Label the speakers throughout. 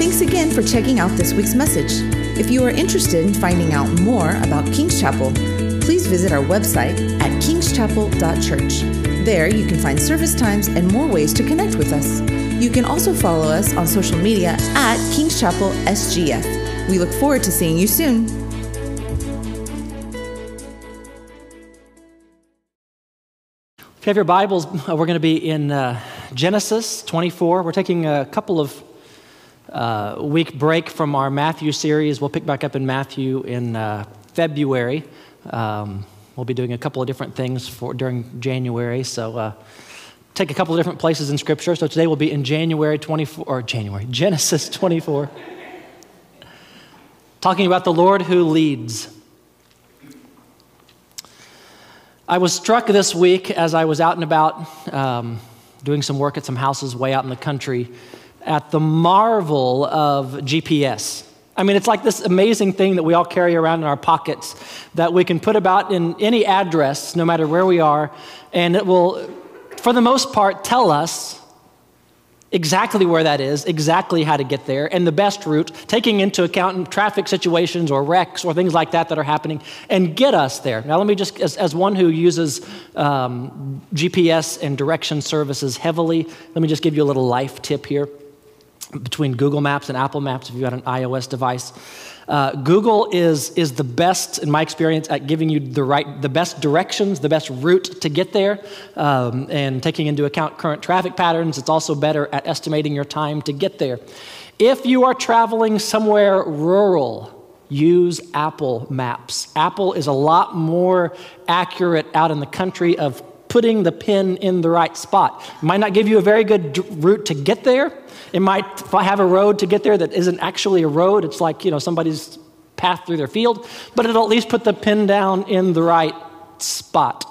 Speaker 1: Thanks again for checking out this week's message. If you are interested in finding out more about King's Chapel, please visit our website at kingschapel.church. There you can find service times and more ways to connect with us. You can also follow us on social media at King's Chapel SGF. We look forward to seeing you soon.
Speaker 2: If you have your Bibles, uh, we're going to be in uh, Genesis 24. We're taking a couple of uh, week break from our Matthew series. We'll pick back up in Matthew in uh, February. Um, we'll be doing a couple of different things for during January. So uh, take a couple of different places in Scripture. So today we'll be in January 24 or January Genesis 24, talking about the Lord who leads. I was struck this week as I was out and about um, doing some work at some houses way out in the country at the marvel of GPS. I mean, it's like this amazing thing that we all carry around in our pockets that we can put about in any address, no matter where we are, and it will, for the most part, tell us exactly where that is, exactly how to get there, and the best route, taking into account traffic situations or wrecks or things like that that are happening, and get us there. Now, let me just, as, as one who uses um, GPS and direction services heavily, let me just give you a little life tip here between Google Maps and Apple Maps if you've got an iOS device. Uh, Google is, is the best, in my experience, at giving you the right, the best directions, the best route to get there, um, and taking into account current traffic patterns. It's also better at estimating your time to get there. If you are traveling somewhere rural, use Apple Maps. Apple is a lot more accurate out in the country of putting the pin in the right spot. Might not give you a very good route to get there. It might have a road to get there that isn't actually a road. It's like, you know, somebody's path through their field, but it'll at least put the pin down in the right spot.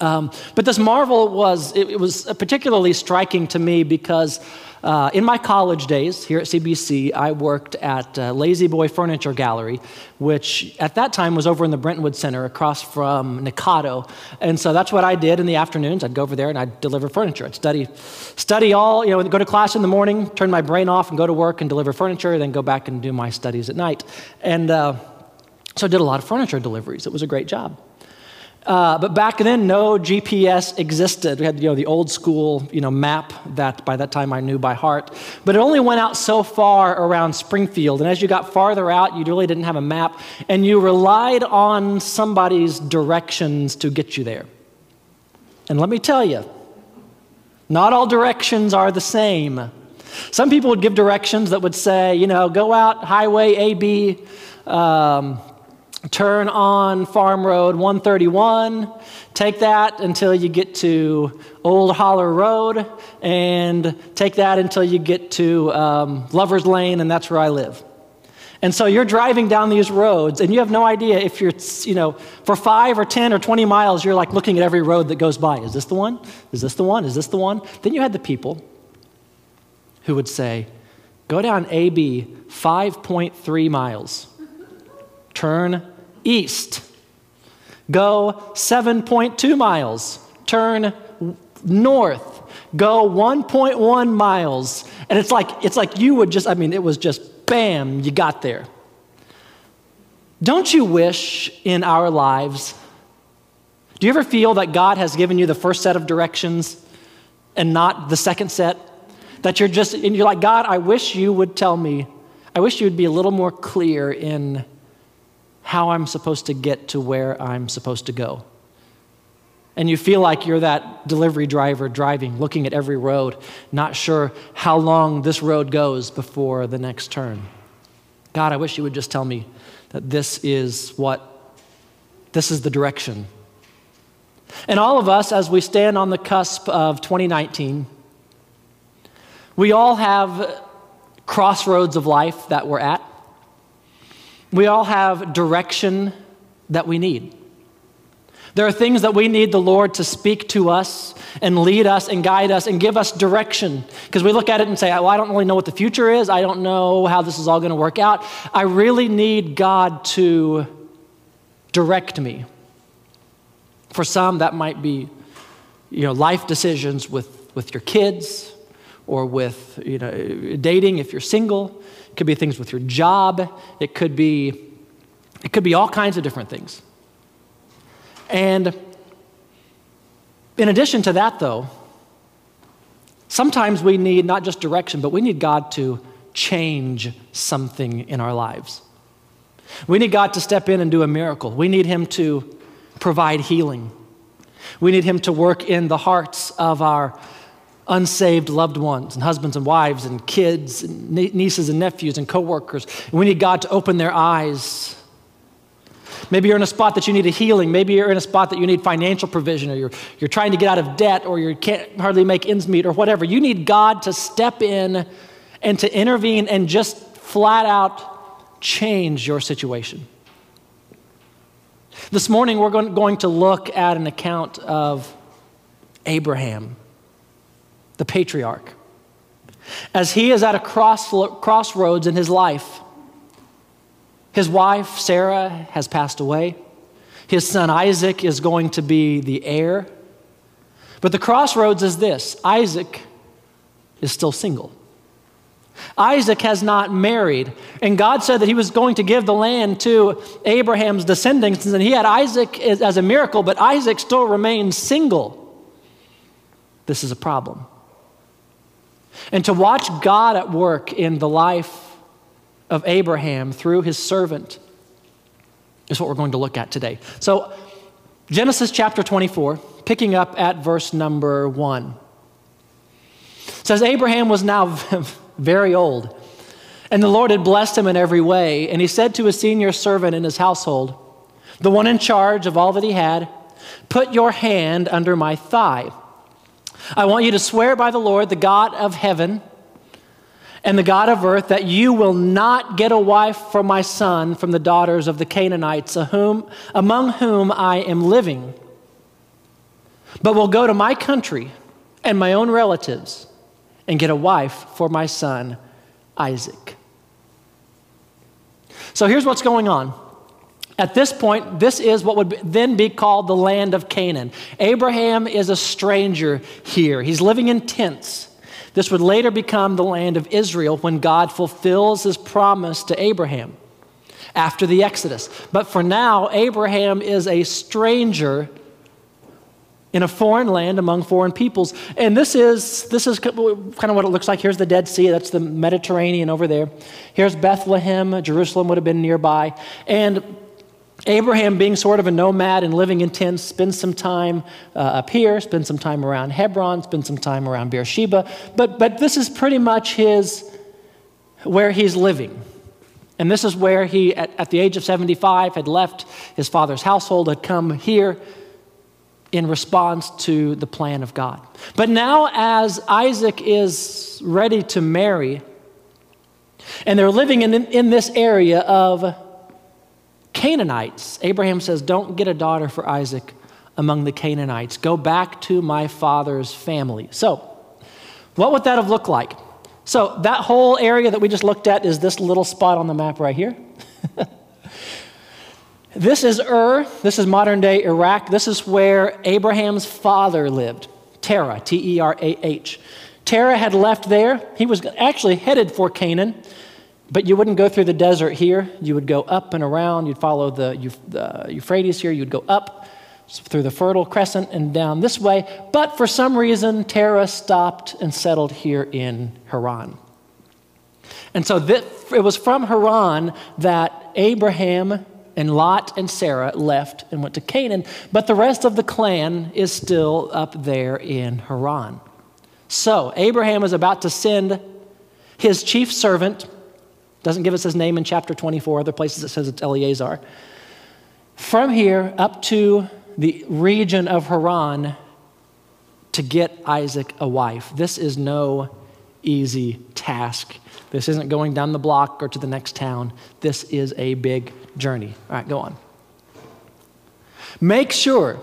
Speaker 2: Um, but this marvel was, it, it was particularly striking to me because uh, in my college days here at CBC, I worked at uh, La-Z-Boy Furniture Gallery, which at that time was over in the Brentwood Center across from Nakato. And so that's what I did in the afternoons. I'd go over there and I'd deliver furniture. I'd study, study all, you know, go to class in the morning, turn my brain off and go to work and deliver furniture, then go back and do my studies at night. And uh, so I did a lot of furniture deliveries. It was a great job. Uh, but back then, no GPS existed. We had you know, the old school you know, map that by that time I knew by heart. But it only went out so far around Springfield. And as you got farther out, you really didn't have a map. And you relied on somebody's directions to get you there. And let me tell you, not all directions are the same. Some people would give directions that would say, you know, go out highway AB. Um, turn on Farm Road 131, take that until you get to Old Holler Road, and take that until you get to um, Lover's Lane, and that's where I live. And so you're driving down these roads, and you have no idea if you're, you know, for five or 10 or 20 miles, you're like looking at every road that goes by. Is this the one? Is this the one? Is this the one? Then you had the people who would say, go down AB 5.3 miles turn east. Go 7.2 miles, turn north. Go 1.1 miles. And it's like, it's like you would just, I mean, it was just bam, you got there. Don't you wish in our lives, do you ever feel that God has given you the first set of directions and not the second set? That you're just, and you're like, God, I wish you would tell me, I wish you would be a little more clear in how I'm supposed to get to where I'm supposed to go. And you feel like you're that delivery driver driving, looking at every road, not sure how long this road goes before the next turn. God, I wish you would just tell me that this is what, this is the direction. And all of us, as we stand on the cusp of 2019, we all have crossroads of life that we're at. We all have direction that we need. There are things that we need the Lord to speak to us and lead us and guide us and give us direction. Because we look at it and say, well, I don't really know what the future is. I don't know how this is all going to work out. I really need God to direct me. For some, that might be you know, life decisions with, with your kids or with you know, dating if you're single. It could be things with your job. It could be, it could be all kinds of different things. And in addition to that, though, sometimes we need not just direction, but we need God to change something in our lives. We need God to step in and do a miracle. We need Him to provide healing. We need Him to work in the hearts of our unsaved loved ones and husbands and wives and kids and nieces and nephews and coworkers. We need God to open their eyes. Maybe you're in a spot that you need a healing. Maybe you're in a spot that you need financial provision or you're, you're trying to get out of debt or you can't hardly make ends meet or whatever. You need God to step in and to intervene and just flat out change your situation. This morning, we're going to look at an account of Abraham the patriarch. As he is at a cross, crossroads in his life, his wife, Sarah, has passed away. His son, Isaac, is going to be the heir. But the crossroads is this Isaac is still single. Isaac has not married. And God said that he was going to give the land to Abraham's descendants. And he had Isaac as a miracle, but Isaac still remains single. This is a problem. And to watch God at work in the life of Abraham through his servant is what we're going to look at today. So, Genesis chapter 24, picking up at verse number 1, says Abraham was now very old, and the Lord had blessed him in every way. And he said to his senior servant in his household, the one in charge of all that he had, Put your hand under my thigh. I want you to swear by the Lord, the God of heaven and the God of earth, that you will not get a wife for my son from the daughters of the Canaanites, among whom I am living, but will go to my country and my own relatives and get a wife for my son Isaac. So here's what's going on. At this point, this is what would then be called the land of Canaan. Abraham is a stranger here, he's living in tents. This would later become the land of Israel when God fulfills his promise to Abraham after the Exodus. But for now, Abraham is a stranger in a foreign land among foreign peoples. And this is, this is kind of what it looks like. Here's the Dead Sea, that's the Mediterranean over there. Here's Bethlehem, Jerusalem would have been nearby. And Abraham, being sort of a nomad and living in tents, spends some time uh, up here, spends some time around Hebron, spends some time around Beersheba. But, but this is pretty much his, where he's living. And this is where he, at, at the age of 75, had left his father's household, had come here in response to the plan of God. But now, as Isaac is ready to marry, and they're living in, in this area of Canaanites. Abraham says, Don't get a daughter for Isaac among the Canaanites. Go back to my father's family. So, what would that have looked like? So, that whole area that we just looked at is this little spot on the map right here. this is Ur. This is modern day Iraq. This is where Abraham's father lived Terah, T E R A H. Terah had left there. He was actually headed for Canaan. But you wouldn't go through the desert here. You would go up and around. You'd follow the, the Euphrates here. You'd go up through the Fertile Crescent and down this way. But for some reason, Terah stopped and settled here in Haran. And so it was from Haran that Abraham and Lot and Sarah left and went to Canaan. But the rest of the clan is still up there in Haran. So Abraham is about to send his chief servant doesn't give us his name in chapter 24. Other places it says it's Eleazar. From here up to the region of Haran to get Isaac a wife. This is no easy task. This isn't going down the block or to the next town. This is a big journey. All right, go on. Make sure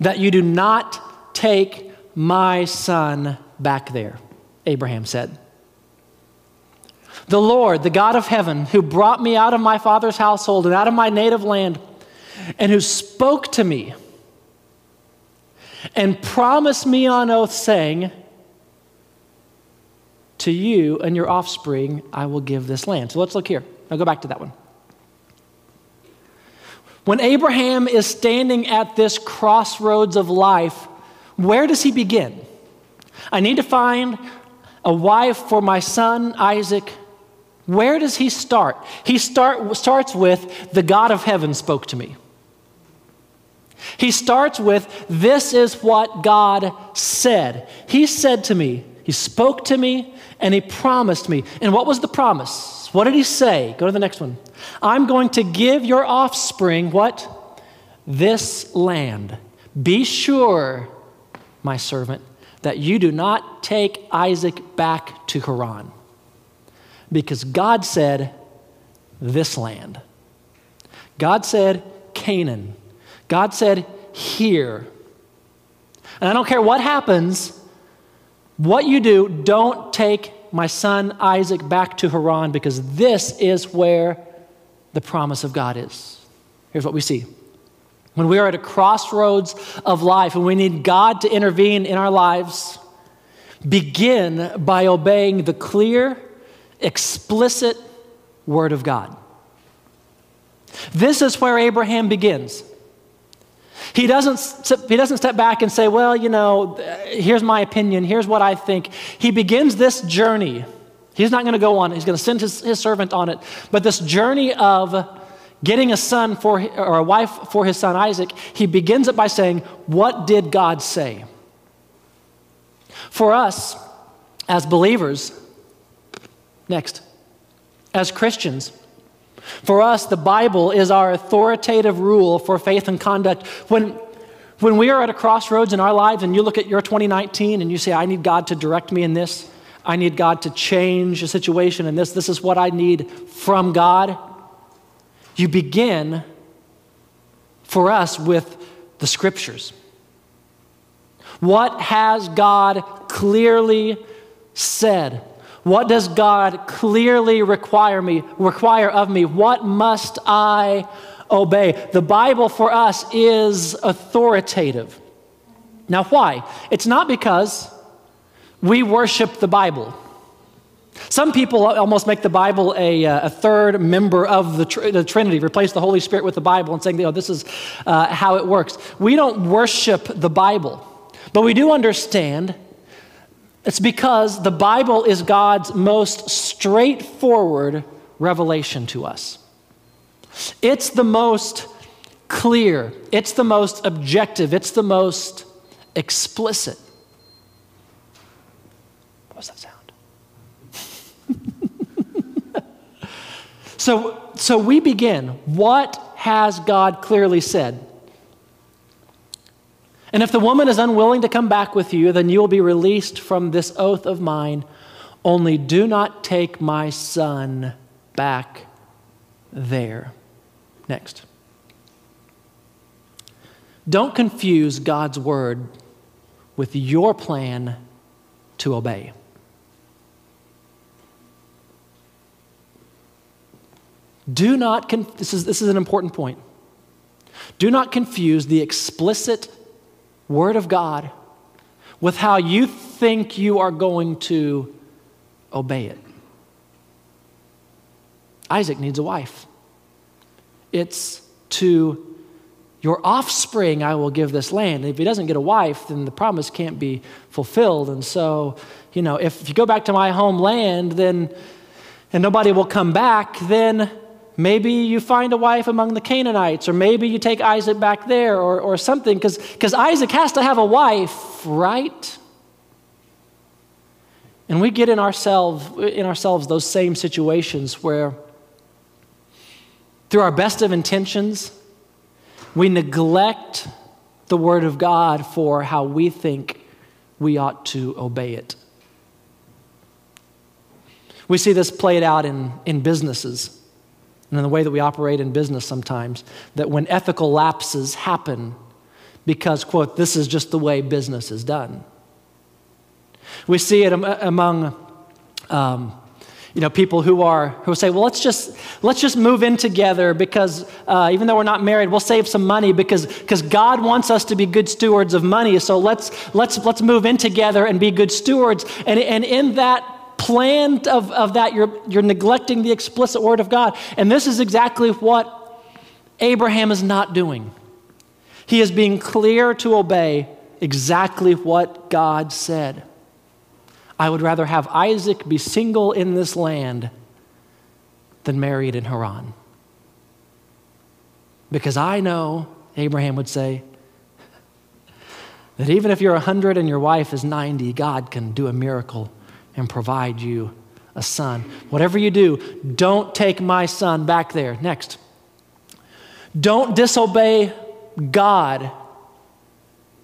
Speaker 2: that you do not take my son back there, Abraham said. The Lord, the God of heaven, who brought me out of my father's household and out of my native land, and who spoke to me and promised me on oath, saying, to you and your offspring I will give this land. So let's look here. I'll go back to that one. When Abraham is standing at this crossroads of life, where does he begin? I need to find a wife for my son Isaac. Where does he start? He start, starts with, The God of heaven spoke to me. He starts with, This is what God said. He said to me, He spoke to me, and He promised me. And what was the promise? What did He say? Go to the next one. I'm going to give your offspring what? This land. Be sure, my servant, that you do not take Isaac back to Haran. Because God said, This land. God said, Canaan. God said, Here. And I don't care what happens, what you do, don't take my son Isaac back to Haran because this is where the promise of God is. Here's what we see. When we are at a crossroads of life and we need God to intervene in our lives, begin by obeying the clear, explicit Word of God. This is where Abraham begins. He doesn't, he doesn't step back and say, Well, you know, here's my opinion, here's what I think. He begins this journey. He's not going to go on, he's going to send his, his servant on it. But this journey of getting a son for, or a wife for his son Isaac, he begins it by saying, What did God say? For us, as believers, next, as Christians, for us, the Bible is our authoritative rule for faith and conduct. When, when we are at a crossroads in our lives and you look at your 2019 and you say, I need God to direct me in this, I need God to change a situation in this, this is what I need from God you begin for us with the scriptures. What has God clearly said? What does God clearly require me require of me? What must I obey? The Bible for us is authoritative. Now why? It's not because we worship the Bible. Some people almost make the Bible a, uh, a third member of the, tr- the, Trinity, replace the Holy Spirit with the Bible and saying, you know, this is uh, how it works. We don't worship the Bible, but we do understand it's because the Bible is God's most straightforward revelation to us. It's the most clear, it's the most objective, it's the most explicit. What was that sound? So, so we begin. What has God clearly said? And if the woman is unwilling to come back with you, then you will be released from this oath of mine. Only do not take my son back there. Next. Don't confuse God's word with your plan to obey. Do not, this, is, this is an important point. Do not confuse the explicit Word of God with how you think you are going to obey it. Isaac needs a wife. It's to your offspring I will give this land. And if he doesn't get a wife, then the promise can't be fulfilled. And so, you know, if you go back to my homeland, then and nobody will come back, then Maybe you find a wife among the Canaanites, or maybe you take Isaac back there, or, or something, because Isaac has to have a wife, right? And we get in ourselves, in ourselves those same situations where, through our best of intentions, we neglect the Word of God for how we think we ought to obey it. We see this played out in, in businesses and in the way that we operate in business sometimes, that when ethical lapses happen because, quote, this is just the way business is done. We see it among um, you know, people who are who say, well, let's just let's just move in together because uh, even though we're not married, we'll save some money because because God wants us to be good stewards of money. So let's let's let's move in together and be good stewards. And and in that plan of, of that, you're, you're neglecting the explicit word of God. And this is exactly what Abraham is not doing. He is being clear to obey exactly what God said. I would rather have Isaac be single in this land than married in Haran. Because I know, Abraham would say, that even if you're 100 and your wife is 90, God can do a miracle and provide you a son. Whatever you do, don't take my son back there. Next. Don't disobey God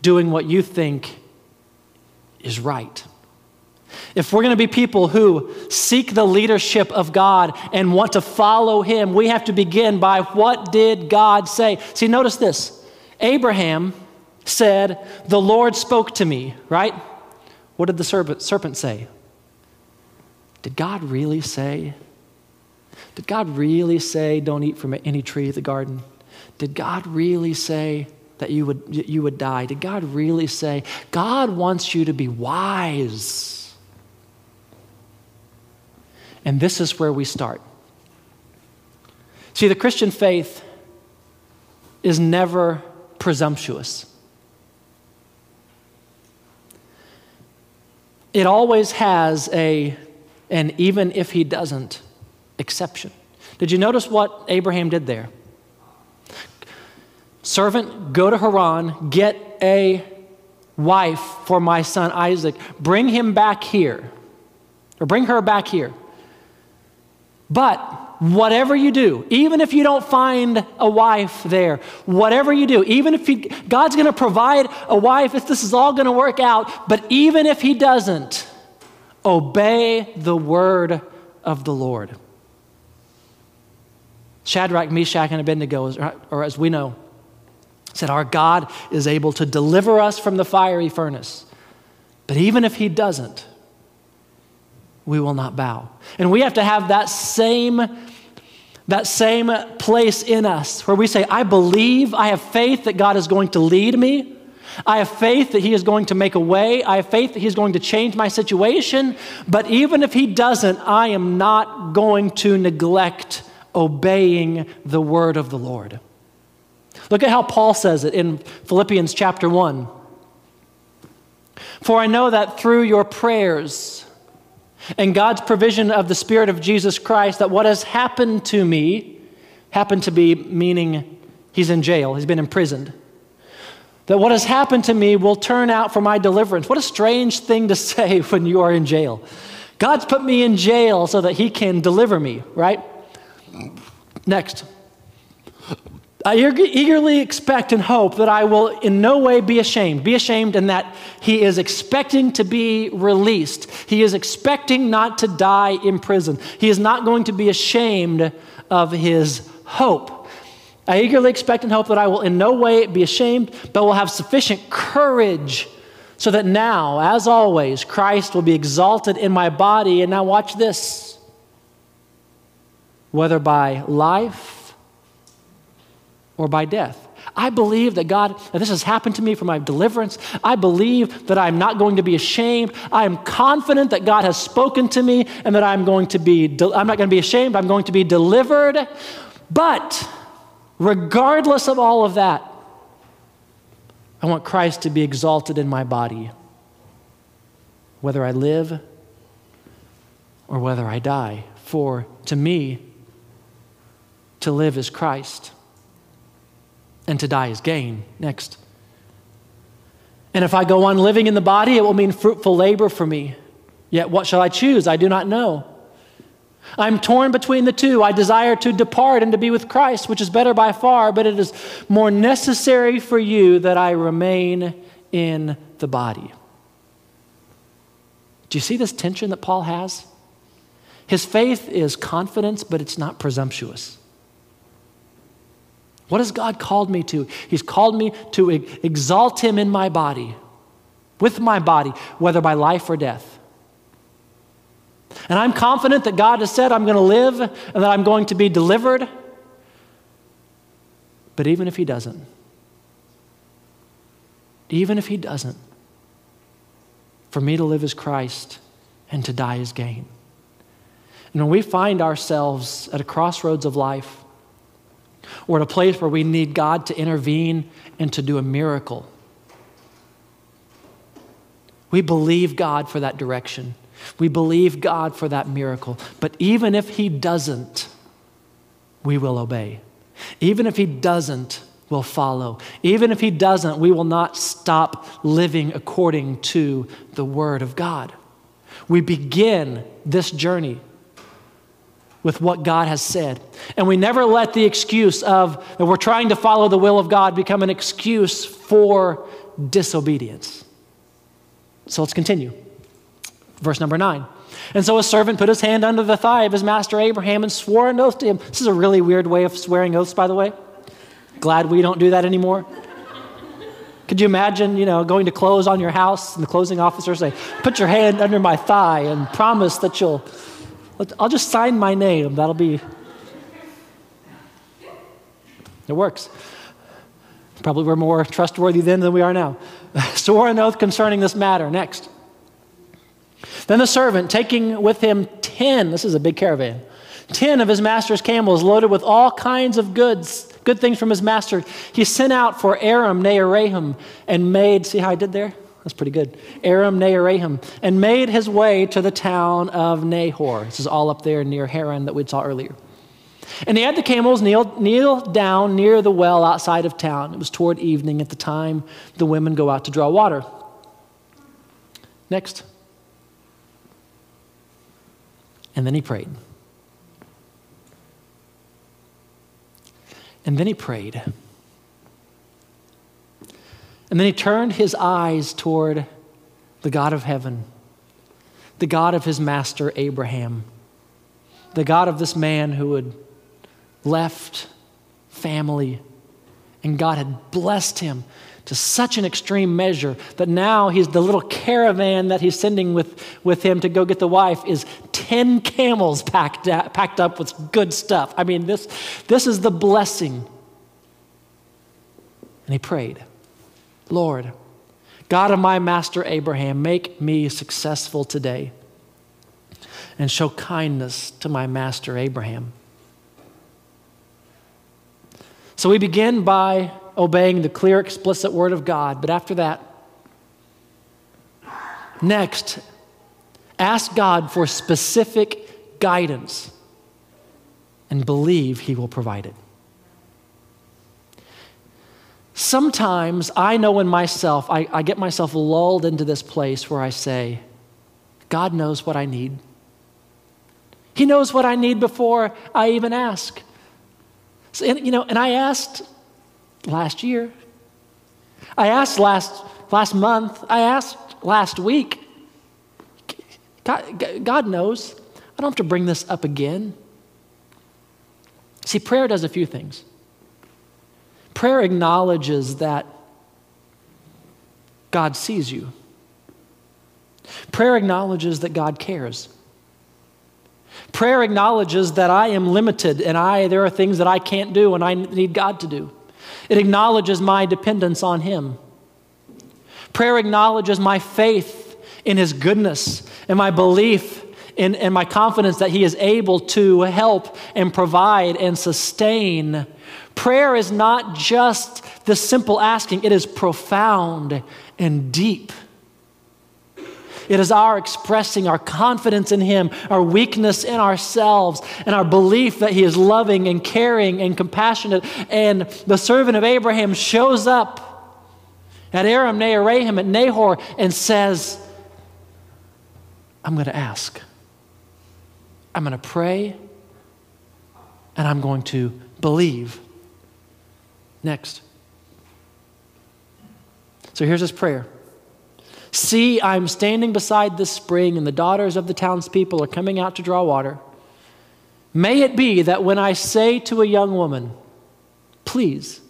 Speaker 2: doing what you think is right. If we're going to be people who seek the leadership of God and want to follow Him, we have to begin by what did God say? See, notice this Abraham said, The Lord spoke to me, right? What did the serpent, say? Did God really say? Did God really say, Don't eat from any tree of the garden? Did God really say that you would, you would die? Did God really say, God wants you to be wise? And this is where we start. See, the Christian faith is never presumptuous. It always has a, and even if he doesn't, exception. Did you notice what Abraham did there? Servant, go to Haran, get a wife for my son Isaac, bring him back here, or bring her back here. But whatever you do, even if you don't find a wife there, whatever you do, even if he, God's going to provide a wife, if this is all going to work out, but even if He doesn't, obey the word of the Lord. Shadrach, Meshach, and Abednego, or as we know, said, Our God is able to deliver us from the fiery furnace. But even if He doesn't, we will not bow. And we have to have that same that same place in us where we say, I believe, I have faith that God is going to lead me. I have faith that He is going to make a way. I have faith that He's going to change my situation. But even if He doesn't, I am not going to neglect obeying the word of the Lord. Look at how Paul says it in Philippians chapter 1. For I know that through your prayers, and God's provision of the Spirit of Jesus Christ that what has happened to me, happened to be meaning he's in jail, he's been imprisoned, that what has happened to me will turn out for my deliverance. What a strange thing to say when you are in jail. God's put me in jail so that he can deliver me, right? Next. I eagerly expect and hope that I will in no way be ashamed. Be ashamed in that he is expecting to be released. He is expecting not to die in prison. He is not going to be ashamed of his hope. I eagerly expect and hope that I will in no way be ashamed, but will have sufficient courage so that now, as always, Christ will be exalted in my body. And now, watch this whether by life or by death. I believe that God, that this has happened to me for my deliverance. I believe that I'm not going to be ashamed. I am confident that God has spoken to me and that I'm going to be, I'm not going to be ashamed. I'm going to be delivered. But regardless of all of that, I want Christ to be exalted in my body, whether I live or whether I die. For to me, to live is Christ and to die is gain. Next. And if I go on living in the body, it will mean fruitful labor for me. Yet what shall I choose? I do not know. I'm torn between the two. I desire to depart and to be with Christ, which is better by far, but it is more necessary for you that I remain in the body. Do you see this tension that Paul has? His faith is confidence, but it's not presumptuous. What has God called me to? He's called me to exalt Him in my body, with my body, whether by life or death. And I'm confident that God has said I'm going to live and that I'm going to be delivered. But even if He doesn't, even if He doesn't, for me to live as Christ and to die is gain. And when we find ourselves at a crossroads of life, or at a place where we need God to intervene and to do a miracle, we believe God for that direction. We believe God for that miracle. But even if He doesn't, we will obey. Even if He doesn't, we'll follow. Even if He doesn't, we will not stop living according to the Word of God. We begin this journey with what God has said. And we never let the excuse of that we're trying to follow the will of God become an excuse for disobedience. So let's continue. Verse number nine. And so a servant put his hand under the thigh of his master Abraham and swore an oath to him. This is a really weird way of swearing oaths, by the way. Glad we don't do that anymore. Could you imagine, you know, going to close on your house and the closing officer say, "Put your hand under my thigh and promise that you'll." I'll just sign my name. That'll be. It works. Probably we're more trustworthy then than we are now. Swore an oath concerning this matter. Next. Then the servant, taking with him ten, this is a big caravan, ten of his master's camels loaded with all kinds of goods, good things from his master, he sent out for Aram Naharaim and made, see how I did there? That's pretty good. Aram Naharaim and made his way to the town of Nahor. This is all up there near Haran that we saw earlier. And he had the camels kneel, kneel down near the well outside of town. It was toward evening at the time the women go out to draw water. Next. And then he prayed. And then he prayed. And then he turned his eyes toward the God of heaven, the God of his master Abraham, the God of this man who had left family, and God had blessed him to such an extreme measure that now he's the little caravan that he's sending with, with him to go get the wife is 10 camels packed, uh, packed up with good stuff. I mean, this, this is the blessing. And he prayed, Lord, God of my master Abraham, make me successful today and show kindness to my master Abraham. So we begin by obeying the clear, explicit word of God. But after that, next, ask God for specific guidance and believe He will provide it. Sometimes I know in myself, I, I, get myself lulled into this place where I say, God knows what I need. He knows what I need before I even ask. So, and, you know, and I asked last year. I asked last, last month. I asked last week. God, God knows. I don't have to bring this up again. See, prayer does a few things. Prayer acknowledges that God sees you. Prayer acknowledges that God cares. Prayer acknowledges that I am limited and I there are things that I can't do and I need God to do. It acknowledges my dependence on Him. Prayer acknowledges my faith in His goodness and my belief in, and my confidence that He is able to help and provide and sustain. Prayer is not just the simple asking, it is profound and deep. It is our expressing our confidence in Him, our weakness in ourselves, and our belief that He is loving and caring and compassionate. And the servant of Abraham shows up at Aram Naharaim at Nahor and says, I'm going to ask. I'm going to pray, and I'm going to believe. Next. So here's his prayer. See, I'm standing beside this spring, and the daughters of the townspeople are coming out to draw water. May it be that when I say to a young woman, Please,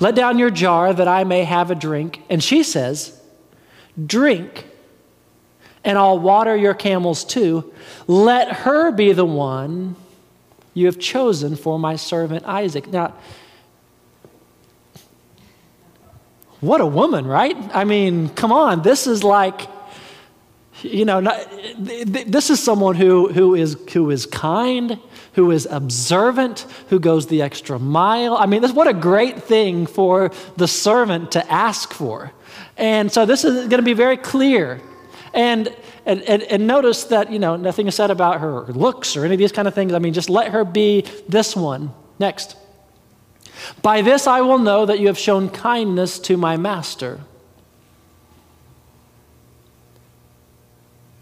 Speaker 2: let down your jar that I may have a drink, and she says, Drink, and I'll water your camels too, let her be the one you have chosen for my servant Isaac. Now, what a woman, right? I mean, come on, this is like You know, not, this is someone who, who, is, who is kind, who is observant, who goes the extra mile. I mean, this, what a great thing for the servant to ask for. And so this is going to be very clear. And, and, and, and, notice that, you know, nothing is said about her looks or any of these kind of things. I mean, just let her be this one. Next. By this I will know that you have shown kindness to my master.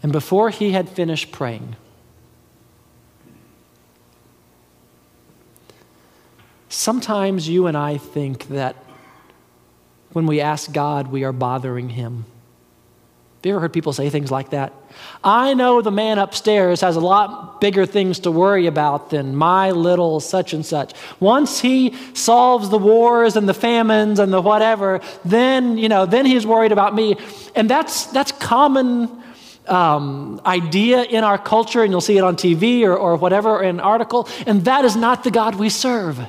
Speaker 2: And before he had finished praying, sometimes you and I think that when we ask God, we are bothering him. Have you ever heard people say things like that? I know the man upstairs has a lot bigger things to worry about than my little such and such. Once he solves the wars and the famines and the whatever, then, you know, then he's worried about me. And that's, that's common um, idea in our culture, and you'll see it on TV or, or whatever, or in an article. And that is not the God we serve.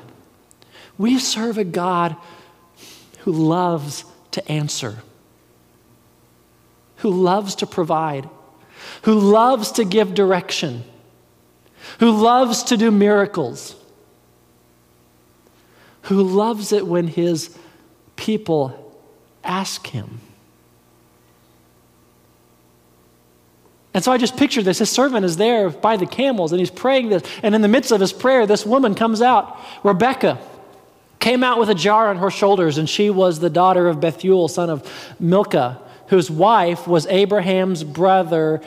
Speaker 2: We serve a God who loves to answer who loves to provide, who loves to give direction, who loves to do miracles, who loves it when his people ask him. And so I just picture this. His servant is there by the camels and he's praying this. And in the midst of his prayer, this woman comes out. Rebecca came out with a jar on her shoulders, and she was the daughter of Bethuel, son of Milcah whose wife was Abraham's brother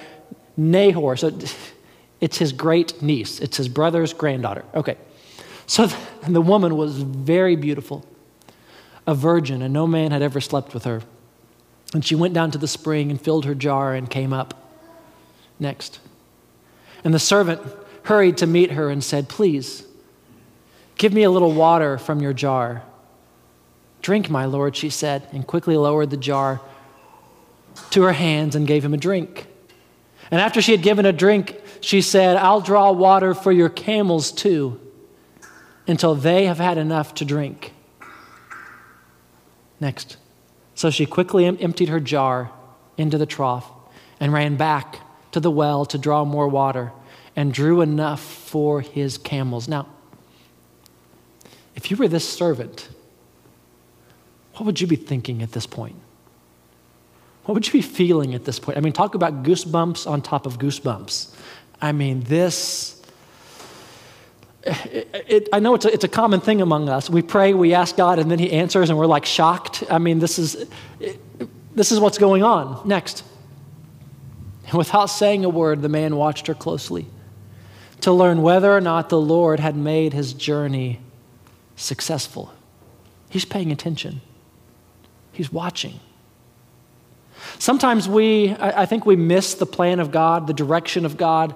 Speaker 2: Nahor. So it's his great niece, it's his brother's granddaughter. Okay. So the woman was very beautiful, a virgin, and no man had ever slept with her. And she went down to the spring and filled her jar and came up. Next. And the servant hurried to meet her and said, Please, give me a little water from your jar. Drink, my lord, she said, and quickly lowered the jar to her hands and gave him a drink. And after she had given a drink, she said, I'll draw water for your camels too, until they have had enough to drink. Next. So she quickly emptied her jar into the trough and ran back to the well to draw more water and drew enough for his camels. Now, if you were this servant, what would you be thinking at this point? What would you be feeling at this point? I mean, talk about goosebumps on top of goosebumps. I mean, this, it, it, I know it's a, it's a common thing among us. We pray, we ask God, and then He answers, and we're like shocked. I mean, this is, it, this is what's going on. Next. And without saying a word, the man watched her closely to learn whether or not the Lord had made his journey successful. He's paying attention, he's watching. Sometimes we, I think we miss the plan of God, the direction of God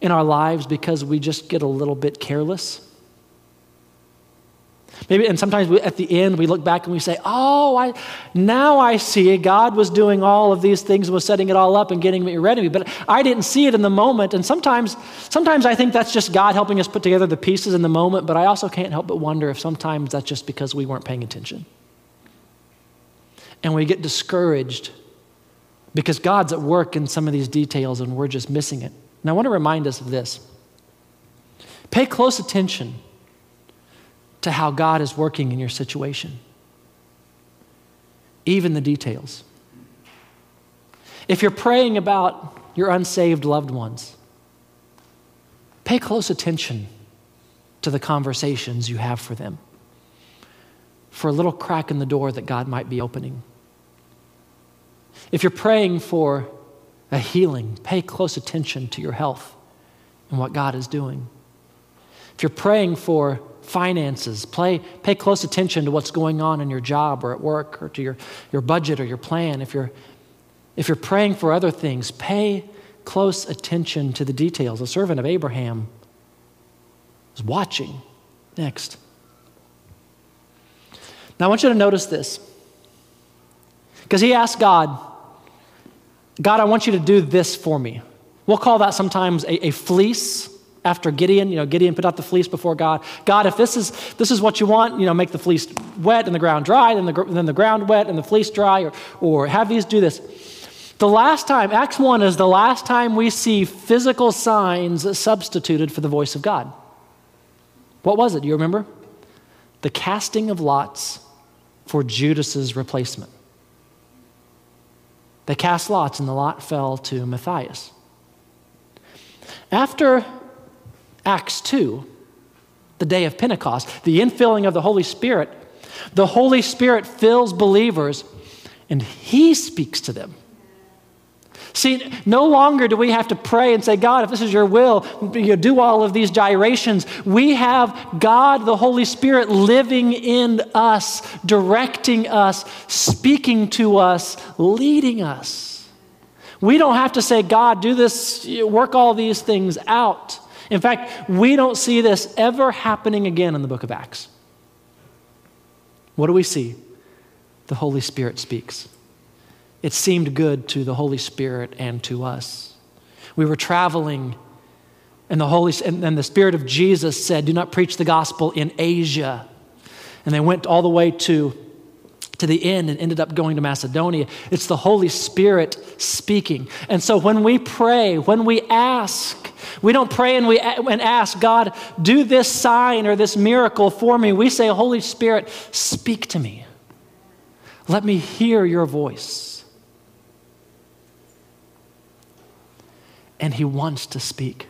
Speaker 2: in our lives because we just get a little bit careless. Maybe, and sometimes we, at the end we look back and we say, "Oh, I now I see. God was doing all of these things and was setting it all up and getting me ready." But I didn't see it in the moment. And sometimes, sometimes I think that's just God helping us put together the pieces in the moment. But I also can't help but wonder if sometimes that's just because we weren't paying attention, and we get discouraged because God's at work in some of these details and we're just missing it. And I want to remind us of this pay close attention to how God is working in your situation, even the details. If you're praying about your unsaved loved ones, pay close attention to the conversations you have for them, for a little crack in the door that God might be opening. If you're praying for a healing, pay close attention to your health and what God is doing. If you're praying for finances, play, pay close attention to what's going on in your job or at work or to your, your budget or your plan. If you're, if you're praying for other things, pay close attention to the details. A servant of Abraham was watching. Next. Now, I want you to notice this. Because he asked God, God, I want you to do this for me. We'll call that sometimes a, a, fleece after Gideon. You know, Gideon put out the fleece before God. God, if this is, this is what you want, you know, make the fleece wet and the ground dry, then the, then the ground wet and the fleece dry, or, or have these do this. The last time, Acts 1 is the last time we see physical signs substituted for the voice of God. What was it? Do you remember? The casting of lots for Judas's replacement. They cast lots, and the lot fell to Matthias. After Acts 2, the day of Pentecost, the infilling of the Holy Spirit, the Holy Spirit fills believers and He speaks to them. See, no longer do we have to pray and say, God, if this is your will, you do all of these gyrations. We have God, the Holy Spirit, living in us, directing us, speaking to us, leading us. We don't have to say, God, do this, work all these things out. In fact, we don't see this ever happening again in the book of Acts. What do we see? The Holy Spirit speaks it seemed good to the Holy Spirit and to us. We were traveling, and the Holy and, and the Spirit of Jesus said, "Do not preach the gospel in Asia." And they went all the way to to the end and ended up going to Macedonia. It's the Holy Spirit speaking. And so when we pray, when we ask, we don't pray and we and ask God, do this sign or this miracle for me. We say, Holy Spirit, speak to me. Let me hear your voice. And he wants to speak.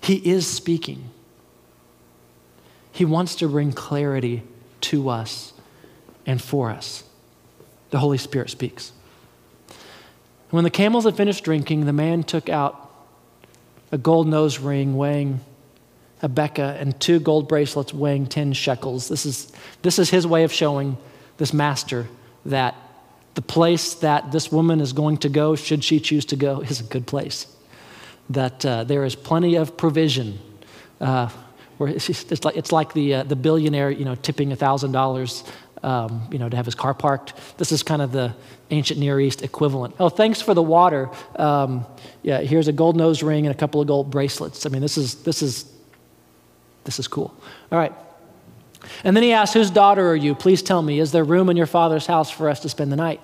Speaker 2: He is speaking. He wants to bring clarity to us and for us. The Holy Spirit speaks. When the camels had finished drinking, the man took out a gold nose ring weighing a beka and two gold bracelets weighing 10 shekels. This is, this is his way of showing this master that the place that this woman is going to go, should she choose to go, is a good place. That uh, there is plenty of provision. Uh, where it's, just, it's, like, it's like the, uh, the billionaire, you know, tipping $1,000, um, you know, to have his car parked. This is kind of the ancient Near East equivalent. Oh, thanks for the water. Um, yeah, here's a gold nose ring and a couple of gold bracelets. I mean, this is, this is, this is cool. All right. And then he asks, Whose daughter are you? Please tell me, is there room in your father's house for us to spend the night?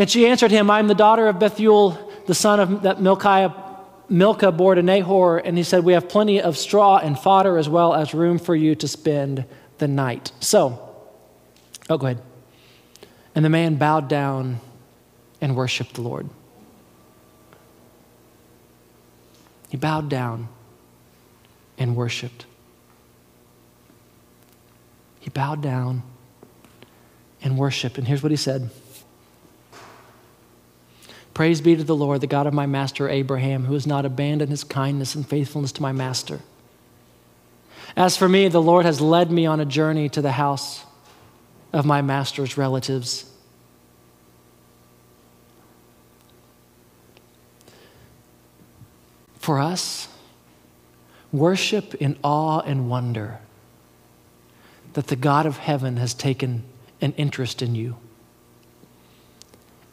Speaker 2: And she answered him, I'm the daughter of Bethuel, the son of that Milcah, Milcah bore to Nahor. And he said, We have plenty of straw and fodder as well as room for you to spend the night. So, oh, go ahead. And the man bowed down and worshiped the Lord. He bowed down and worshiped. He bowed down and worshiped. And here's what he said Praise be to the Lord, the God of my master Abraham, who has not abandoned his kindness and faithfulness to my master. As for me, the Lord has led me on a journey to the house of my master's relatives. For us, worship in awe and wonder that the God of heaven has taken an interest in you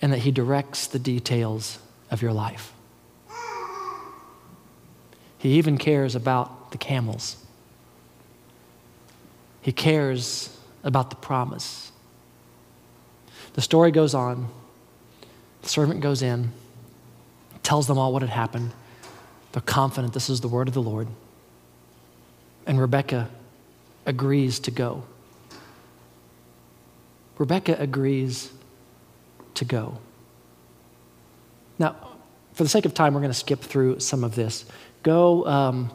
Speaker 2: and that He directs the details of your life. He even cares about the camels. He cares about the promise. The story goes on. The servant goes in, tells them all what had happened. They're confident this is the word of the Lord. And Rebecca agrees to go. Rebecca agrees to go. Now, for the sake of time, we're going to skip through some of this. Go um,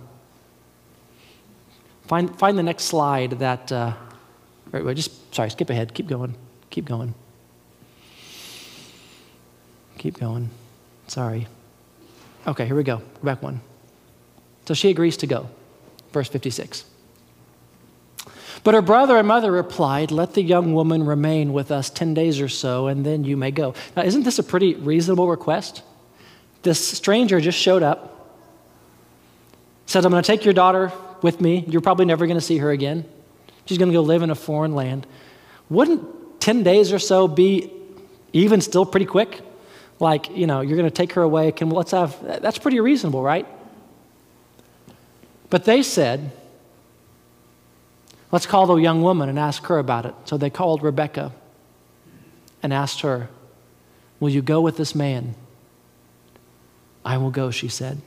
Speaker 2: find, find the next slide that, uh, wait, wait, just, sorry, skip ahead. Keep going. Keep going. Keep going. Sorry. Okay, here we go. Go back one. So she agrees to go. Verse 56. But her brother and mother replied, Let the young woman remain with us 10 days or so, and then you may go. Now, isn't this a pretty reasonable request? This stranger just showed up, says, I'm going to take your daughter with me. You're probably never going to see her again. She's going to go live in a foreign land. Wouldn't 10 days or so be even still pretty quick? Like, you know, you're going to take her away. Can, let's have, that's pretty reasonable, right? But they said, Let's call the young woman and ask her about it. So they called Rebecca and asked her, Will you go with this man? I will go, she said.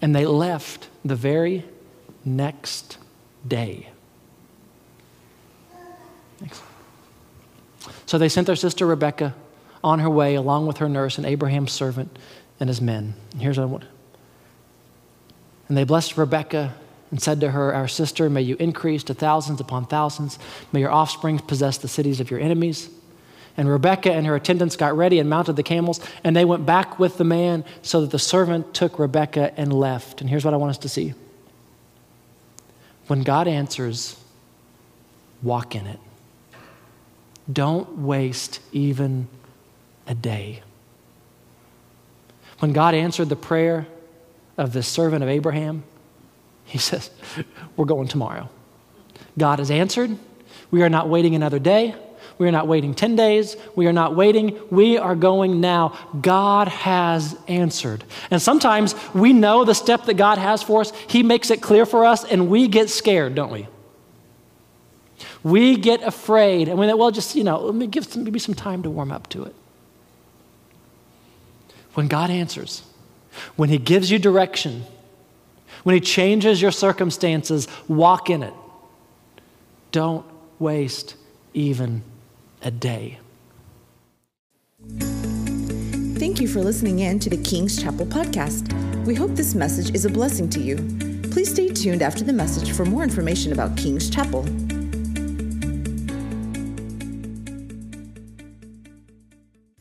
Speaker 2: And they left the very next day. So they sent their sister Rebecca on her way along with her nurse and Abraham's servant and his men. And here's what I want. And they blessed Rebekah and said to her, Our sister, may you increase to thousands upon thousands. May your offspring possess the cities of your enemies. And Rebekah and her attendants got ready and mounted the camels, and they went back with the man so that the servant took Rebekah and left. And here's what I want us to see when God answers, walk in it. Don't waste even a day. When God answered the prayer of the servant of Abraham, he says, We're going tomorrow. God has answered. We are not waiting another day. We are not waiting 10 days. We are not waiting. We are going now. God has answered. And sometimes we know the step that God has for us. He makes it clear for us, and we get scared, don't we? We get afraid, and we think, well, just, you know, let me give some, maybe some time to warm up to it. When God answers, when He gives you direction, when He changes your circumstances, walk in it. Don't waste even a day.
Speaker 1: Thank you for listening in to the King's Chapel podcast. We hope this message is a blessing to you. Please stay tuned after the message for more information about King's Chapel.